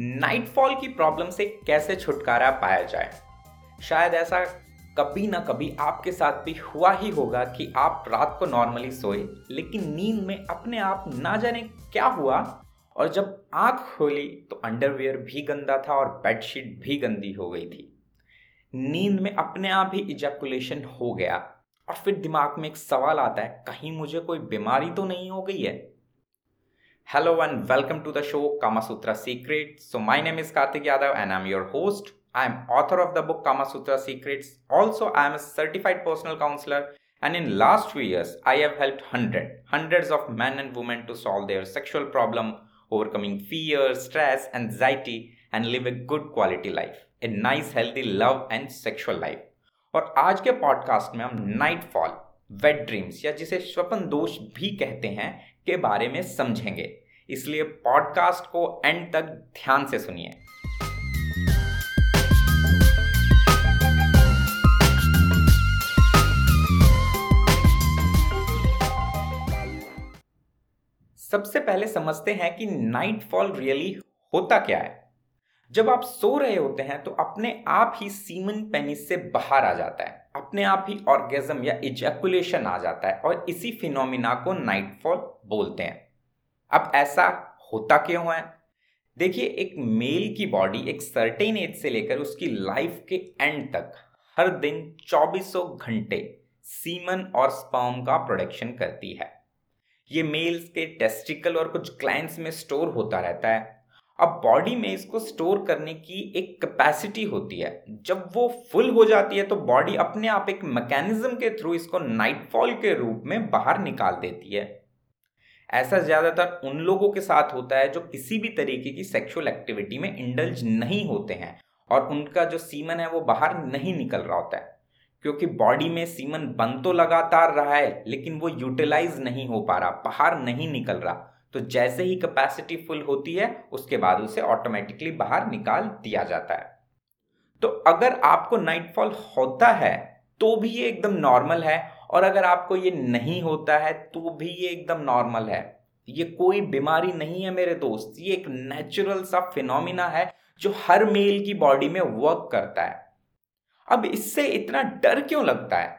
Nightfall की problem से कैसे छुटकारा पाया जाए? शायद ऐसा कभी ना कभी आपके साथ भी हुआ ही होगा कि आप रात को नॉर्मली सोए, लेकिन नींद में अपने आप ना जाने क्या हुआ? और जब आँख खोली तो अंडरवियर भी गंदा था और बेडशीट भी गंदी हो गई थी। नींद में अपने आप ही इजैकुलेशन हो गया। और फिर दिमाग में एक सवाल आता है, कहीं मुझे कोई बीमारी तो नहीं हो गई है? Hello and welcome to the show Kamasutra secret so my name is Kartik Yadav and I am your host I am author of the book Kama Sutra Secrets. Also, I am a certified personal counselor and in last few years, I have helped hundred, hundreds of men and women to solve their sexual problem, overcoming fear, stress, anxiety and live a good quality life. A nice, healthy love and sexual life. और आज के podcast में हम night fall wait dreams या जिसे स्वप्न दोष भी कहते हैं के बारे में समझेंगे इसलिए पॉडकास्ट को एंड तक ध्यान से सुनिए। सबसे पहले समझते हैं कि नाइट फॉल रियली होता क्या है। जब आप सो रहे होते हैं तो अपने आप ही सीमन पेनिस से बाहर आ जाता है। अपने आप ही ऑर्गेजम या इजैकुलेशन आ जाता है और इसी फिनोमिना को नाइट फॉल बोलते हैं। अब ऐसा होता क्यों है? देखिए, एक मेल की बॉडी एक सर्टेन एज से लेकर उसकी लाइफ के एंड तक हर दिन चौबीसों घंटे सीमन और स्पर्म का प्रोडक्शन करती है। ये मेल्स के टेस्टिकल और कुछ क्लाइंट्स में स्टोर होता रहता है। अब बॉडी में इसको स्टोर करने की एक कैपेसिटी होती है। जब वो फुल हो जाती है तो बॉडी अपने आप एक मैकेनिज्म के थ्रू इसको नाइटफॉल के रूप में बाहर निकाल देती है। ऐसा ज़्यादातर उन लोगों के साथ होता है जो किसी भी तरीके की सेक्सुअल एक्टिविटी में इंडल्ज नहीं होते हैं और उनका जो सीमन है वो बाहर नहीं निकल रहा होता है। क्योंकि बॉडी में सीमन बन तो लगातार रहा है, लेकिन वो यूटिलाइज नहीं हो पा रहा, बाहर नहीं निकल रहा। तो जैसे ही कैपेसिटी फुल होती है, उसके बाद उसे ऑटोमेटिकली बाहर निकाल दिया जाता है। तो अगर आपको नाइटफॉल होता है तो भी ये एकदम नॉर्मल है और अगर आपको ये नहीं होता है तो भी ये एकदम नॉर्मल है। ये कोई बीमारी नहीं है मेरे दोस्त, ये एक नेचुरल सा फिनोमिना है जो हर मेल की बॉडी में वर्क करता है। अब इससे इतना डर क्यों लगता है?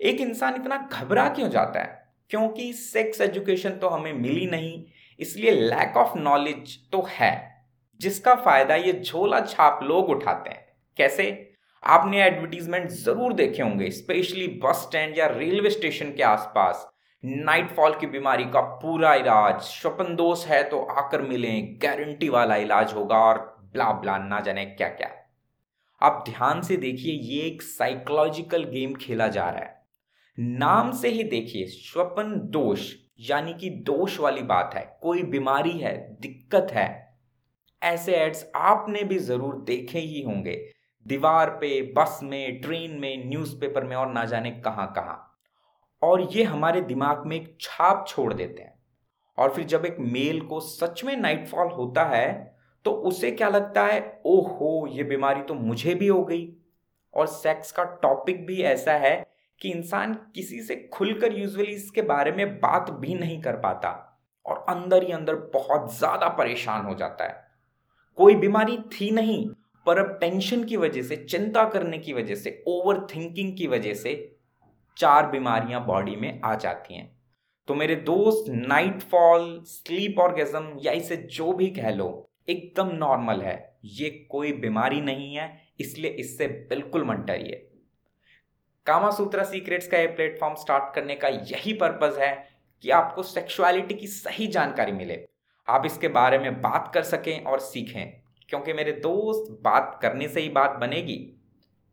एक इंसान इतना घबरा क्यों जाता है? क्योंकि सेक्स एजुकेशन तो हमें मिली नहीं, इसलिए लैक ऑफ़ नॉलेज तो है, जिसका फ़ायदा ये झोला छाप लोग उठाते हैं। कैसे? आपने एडवर्टीजमेंट ज़रूर देखे होंगे स्पेशली बस स्टैंड या रेलवे स्टेशन के आसपास। नाइटफॉल की बीमारी का पूरा इलाज, स्वपन दोष है तो आकर मिलें गारंटी वाला इलाज होगा और ब्ला ब्ला ना जाने क्या क्या आप ध्यान से देखिए, ये एक साइकोलॉजिकल गेम खेला जा रहा है। नाम से ही देखिए, स्वपन दोष, यानी कि दोष वाली बात है। कोई बीमारी है, दिक्कत है। ऐसे एड्स आपने भी ज़रूर देखे ही होंगे। दीवार पे, बस में, ट्रेन में न्यूज़पेपर में और ना जाने कहाँ कहाँ। और ये हमारे दिमाग में एक छाप छोड़ देते हैं। और फिर जब एक मेल को सच में नाइटफॉल होता है तो उसे क्या लगता है? ओहो, ये बीमारी तो मुझे भी हो गई। और सेक्स का टॉपिक भी ऐसा है कि इंसान किसी से खुलकर यूजुअली इसके बारे में बात भी नहीं कर पाता और अंदर ही अंदर बहुत ज़्यादा परेशान हो जाता है। कोई बीमारी थी नहीं पर अब टेंशन की वजह से, चिंता करने की वजह से ओवर थिंकिंग की वजह से चार बीमारियाँ बॉडी में आ जाती हैं। तो मेरे दोस्त नाइट फॉल स्लीप ऑर्गेजम या इसे जो भी कह लो, एकदम नॉर्मल है। ये कोई बीमारी नहीं है, इसलिए इससे बिल्कुल मन डरिए। कामा सूत्रा सीक्रेट्स का ये प्लेटफॉर्म स्टार्ट करने का यही पर्पज है कि आपको सेक्सुअलिटी की सही जानकारी मिले। आप इसके बारे में बात कर सकें और सीखें। क्योंकि मेरे दोस्त बात करने से ही बात बनेगी।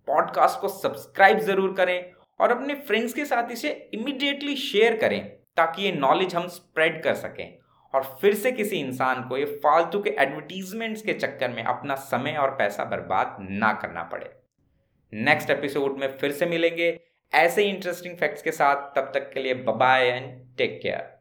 पॉडकास्ट को सब्सक्राइब ज़रूर करें और अपने फ्रेंड्स के साथ इसे इमिडिएटली शेयर करें ताकि ये नॉलेज हम स्प्रेड कर सकें और फिर से किसी इंसान को ये फालतू के एडवर्टीजमेंट्स के चक्कर में अपना समय और पैसा बर्बाद ना करना पड़े। नेक्स्ट एपिसोड में फिर से मिलेंगे ऐसे ही इंटरेस्टिंग फैक्ट्स के साथ। तब तक के लिए बाय एंड टेक केयर।